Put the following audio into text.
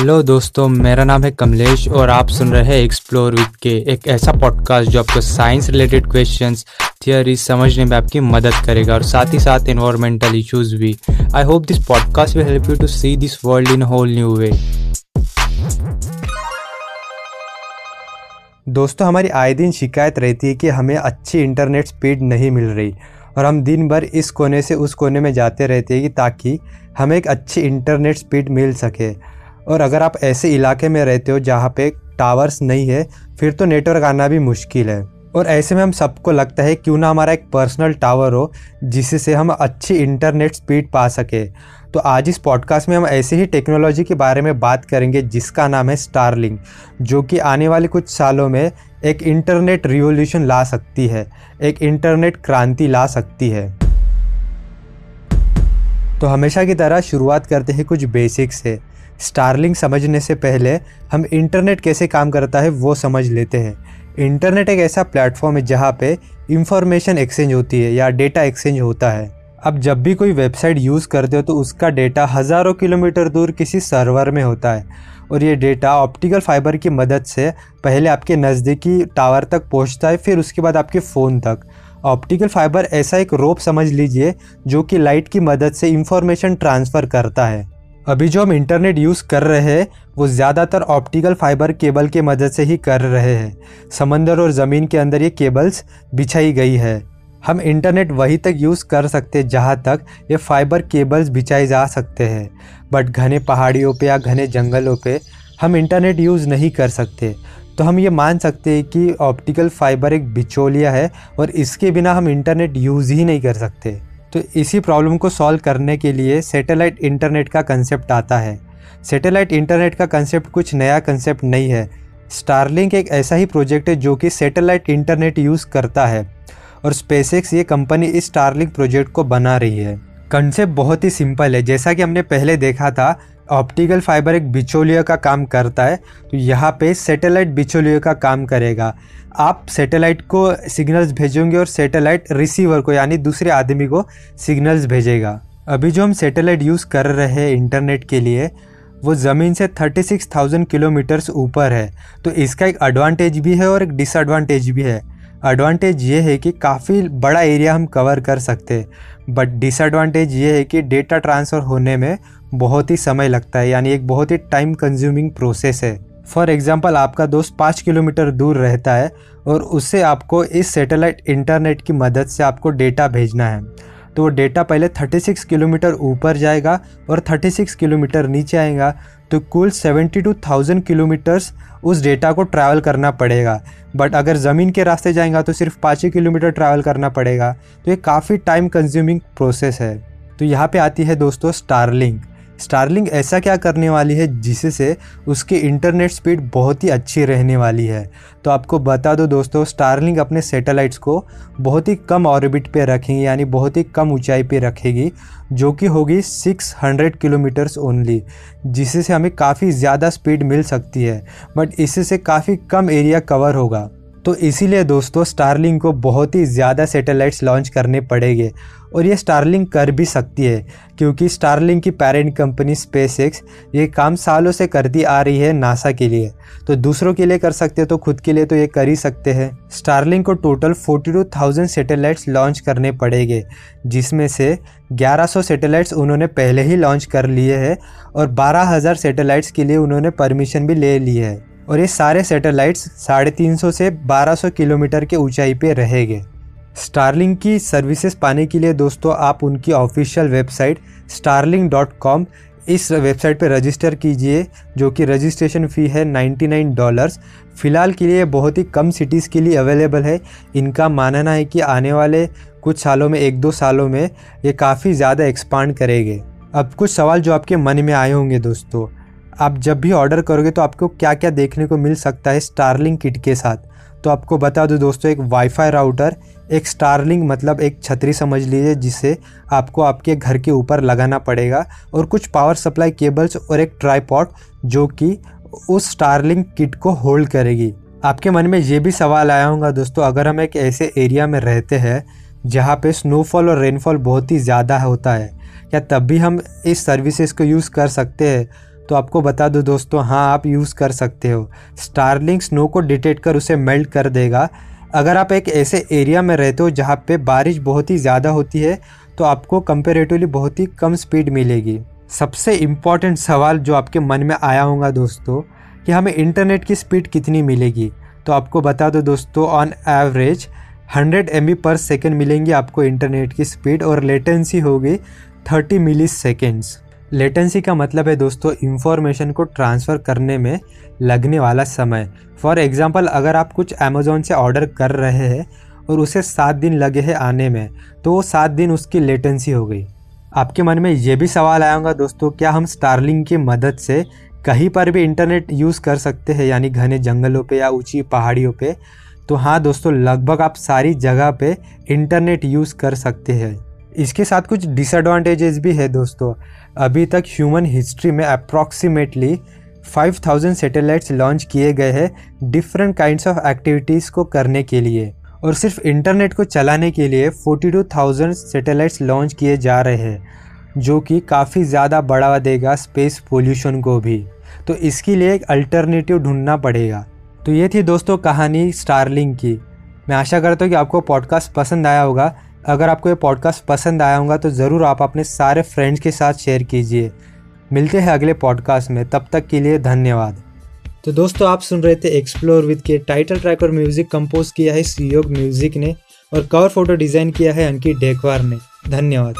Hello दोस्तों, मेरा नाम है कमलेश और आप सुन रहे हैं एक्सप्लोर विद के एक ऐसा पॉडकास्ट जो आपको साइंस रिलेटेड क्वेश्चंस थियोरी समझने में आपकी मदद करेगा और साथ ही साथ इन्वायरमेंटल इश्यूज़ भी। I hope this podcast will help you to see this world in whole new way दोस्तों, हमारी आए दिन शिकायत रहती है कि हमें अच्छी इंटरनेट स्पीड नहीं मिल रही और हम दिन भर इस कोने से उस कोने में जाते रहते हैं ताकि हमें एक अच्छी इंटरनेट स्पीड मिल सके। और अगर आप ऐसे इलाके में रहते हो जहाँ पे टावर्स नहीं है, फिर तो नेटवर्क आना भी मुश्किल है। और ऐसे में हम सबको लगता है, क्यों ना हमारा एक पर्सनल टावर हो, जिससे हम अच्छी इंटरनेट स्पीड पा सके। तो आज इस पॉडकास्ट में हम ऐसे ही टेक्नोलॉजी के बारे में बात करेंगे, जिसका नाम है स्टारलिंग जो कि आने वाले कुछ सालों में एक इंटरनेट रिवोल्यूशन ला सकती है, एक इंटरनेट क्रांति ला सकती है। तो हमेशा की तरह शुरुआत करते हैं कुछ बेसिक से। स्टारलिंग समझने से पहले हम इंटरनेट कैसे काम करता है वो समझ लेते हैं। इंटरनेट एक ऐसा प्लेटफॉर्म है जहाँ पे इंफॉर्मेशन एक्सचेंज होती है या डेटा एक्सचेंज होता है। अब जब भी कोई वेबसाइट यूज़ करते हो तो उसका डेटा हज़ारों किलोमीटर दूर किसी सर्वर में होता है। और ये डेटा ऑप्टिकल फाइबर की मदद से पहले आपके नज़दीकी टावर तक पहुँचता है, फिर उसके बाद आपके फ़ोन तक। ऑप्टिकल फाइबर ऐसा एक रोप समझ लीजिए, जो कि लाइट की मदद से इंफॉर्मेशन ट्रांसफ़र करता है। अभी जो हम इंटरनेट यूज़ कर रहे हैं, वो ज़्यादातर ऑप्टिकल फाइबर केबल की मदद से ही कर रहे हैं। समंदर और ज़मीन के अंदर ये केबल्स बिछाई गई है। हम इंटरनेट वहीं तक यूज़ कर सकते जहाँ तक ये फाइबर केबल्स बिछाए जा सकते हैं। बट घने पहाड़ियों पे या घने जंगलों पे हम इंटरनेट यूज़ नहीं कर सकते। तो हम ये मान सकते हैं कि ऑप्टिकल फाइबर एक बिचौलिया है और इसके बिना हम इंटरनेट यूज़ ही नहीं कर सकते। तो इसी प्रॉब्लम को सॉल्व करने के लिए सैटेलाइट इंटरनेट का कंसेप्ट आता है। सैटेलाइट इंटरनेट का कंसेप्ट कुछ नया कंसेप्ट नहीं है। स्टारलिंक एक ऐसा ही प्रोजेक्ट है जो कि सैटेलाइट इंटरनेट यूज़ करता है और स्पेसएक्स ये कंपनी इस स्टारलिंक प्रोजेक्ट को बना रही है। कंसेप्ट बहुत ही सिंपल है। जैसा कि हमने पहले देखा था ऑप्टिकल फाइबर एक बिचौलिया का काम करता है तो यहाँ पे सैटेलाइट बिचौलिया का काम करेगा। आप सैटेलाइट को सिग्नल्स भेजेंगे और सैटेलाइट रिसीवर को यानी दूसरे आदमी को सिग्नल्स भेजेगा। अभी जो हम सैटेलाइट यूज़ कर रहे हैं इंटरनेट के लिए वो ज़मीन से 36,000 किलोमीटर्स ऊपर है। तो इसका एक एडवांटेज भी है और एक डिसएडवांटेज भी है। एडवांटेज ये है कि काफ़ी बड़ा एरिया हम कवर कर सकते हैं। बट डिसएडवांटेज ये है कि डेटा ट्रांसफ़र होने में बहुत ही समय लगता है, यानी एक बहुत ही टाइम कंज्यूमिंग प्रोसेस है। फॉर एग्ज़ाम्पल आपका दोस्त पाँच किलोमीटर दूर रहता है और उससे आपको इस सैटेलाइट इंटरनेट की मदद से आपको डेटा भेजना है। तो वो डेटा पहले 36 किलोमीटर ऊपर जाएगा और 36 किलोमीटर नीचे आएगा। तो कुल 72,000 किलोमीटर्स उस डेटा को ट्रैवल करना पड़ेगा। बट अगर ज़मीन के रास्ते जाएगा तो सिर्फ़ पाँच ही किलोमीटर ट्रैवल करना पड़ेगा। तो ये काफ़ी टाइम कंज्यूमिंग प्रोसेस है। तो यहाँ पे आती है दोस्तों स्टारलिंक स्टारलिंक ऐसा क्या करने वाली है जिससे उसकी इंटरनेट स्पीड बहुत ही अच्छी रहने वाली है? तो आपको बता दो दोस्तों स्टारलिंक अपने सैटेलाइट्स को बहुत ही कम ऑर्बिट पे रखेंगे, यानी बहुत ही कम ऊंचाई पे रखेगी, जो कि होगी 600 किलोमीटर्स ओनली, जिससे हमें काफ़ी ज़्यादा स्पीड मिल सकती है, बट इससे काफ़ी कम एरिया कवर होगा। तो इसीलिए दोस्तों स्टारलिंग को बहुत ही ज़्यादा सैटेलाइट्स लॉन्च करने पड़ेंगे। और ये स्टारलिंग कर भी सकती है क्योंकि स्टारलिंग की पेरेंट कंपनी स्पेस एक्स ये काम सालों से करती आ रही है नासा के लिए। तो दूसरों के लिए कर सकते तो खुद के लिए तो ये कर ही सकते हैं। स्टारलिंग को टोटल 42,000 सैटेलाइट्स लॉन्च करने पड़ेंगे जिसमें से 1100 सैटेलाइट्स उन्होंने पहले ही लॉन्च कर लिए हैं और 12,000 सैटेलाइट्स के लिए उन्होंने परमिशन भी ले ली है। और ये सारे सैटेलाइट्स साढ़े तीन सौ से बारह सौ किलोमीटर के ऊंचाई पे रहेंगे। स्टारलिंग की सर्विसेज़ पाने के लिए दोस्तों आप उनकी official website Starlink dot com इस वेबसाइट पे रजिस्टर कीजिए, जो कि रजिस्ट्रेशन फ़ी है 99 डॉलर्स फ़िलहाल के लिए बहुत ही कम सिटीज़ के लिए अवेलेबल है। इनका मानना है कि आने वाले कुछ सालों में, एक दो सालों में, ये काफ़ी ज़्यादा एक्सपांड करेंगे। अब कुछ सवाल जो आपके मन में आए होंगे दोस्तों आप जब भी ऑर्डर करोगे तो आपको क्या क्या देखने को मिल सकता है स्टारलिंग किट के साथ। तो आपको बता दूँ दोस्तों, एक वाईफाई राउटर एक स्टारलिंग मतलब एक छतरी समझ लीजिए, जिसे आपको आपके घर के ऊपर लगाना पड़ेगा, और कुछ पावर सप्लाई केबल्स और एक ट्राईपॉड जो कि उस स्टारलिंग किट को होल्ड करेगी। आपके मन में ये भी सवाल आया होगा दोस्तों, अगर हम एक ऐसे एरिया में रहते हैं, जहाँ पे स्नोफॉल और रेनफॉल बहुत ही ज़्यादा होता है, क्या तब भी हम इस सर्विसेज़ को यूज़ कर सकते हैं? तो आपको बता दो दोस्तों हाँ आप यूज़ कर सकते हो। स्टारलिंग स्नो को डिटेक्ट कर, उसे मेल्ट कर देगा। अगर आप एक ऐसे एरिया में रहते हो जहाँ पे बारिश बहुत ही ज़्यादा होती है तो आपको कंपेरेटिवली बहुत ही कम स्पीड मिलेगी। सबसे इंपॉर्टेंट सवाल जो आपके मन में आया होगा दोस्तों, कि हमें इंटरनेट की स्पीड कितनी मिलेगी? तो आपको बता दो दोस्तों ऑन एवरेज 100 एम पर सेकेंड मिलेंगी आपको इंटरनेट की स्पीड और लेटेंसी होगी 30 मिली सेकेंड्स लेटेंसी का मतलब है दोस्तों इंफॉर्मेशन को ट्रांसफ़र करने में लगने वाला समय। फॉर एग्ज़ाम्पल अगर आप कुछ अमेज़ोन से ऑर्डर कर रहे हैं और उसे सात दिन लगे हैं आने में तो वो सात दिन उसकी लेटेंसी हो गई। आपके मन में ये भी सवाल आया होगा दोस्तों, क्या हम स्टारलिंग की मदद से कहीं पर भी इंटरनेट यूज़ कर सकते हैं? यानी घने जंगलों पे या ऊँची पहाड़ियों पे? तो हाँ दोस्तों, लगभग आप सारी जगह पे इंटरनेट यूज़ कर सकते हैं। इसके साथ कुछ डिसएडवांटेजेस भी है दोस्तों। अभी तक ह्यूमन हिस्ट्री में अप्रॉक्सीमेटली 5000 सैटेलाइट्स लॉन्च किए गए हैं डिफरेंट काइंड्स ऑफ़ एक्टिविटीज़ को करने के लिए। और सिर्फ़ इंटरनेट को चलाने के लिए 42,000 सैटेलाइट्स लॉन्च किए जा रहे हैं जो कि काफ़ी ज़्यादा बढ़ावा देगा स्पेस पोल्यूशन को भी। तो इसके लिए एक अल्टरनेटिव ढूंढना पड़ेगा। तो ये थी दोस्तों कहानी स्टारलिंग की। मैं आशा करता हूँ कि आपको पॉडकास्ट पसंद आया होगा। अगर आपको ये पॉडकास्ट पसंद आया होगा तो ज़रूर आप अपने सारे फ्रेंड्स के साथ शेयर कीजिए। मिलते हैं अगले पॉडकास्ट में। तब तक के लिए धन्यवाद। तो दोस्तों, आप सुन रहे थे एक्सप्लोर विद के टाइटल ट्रैक और म्यूज़िक कंपोज किया है सीयोग म्यूज़िक ने और कवर फ़ोटो डिज़ाइन किया है अंकित डेकवार ने। धन्यवाद।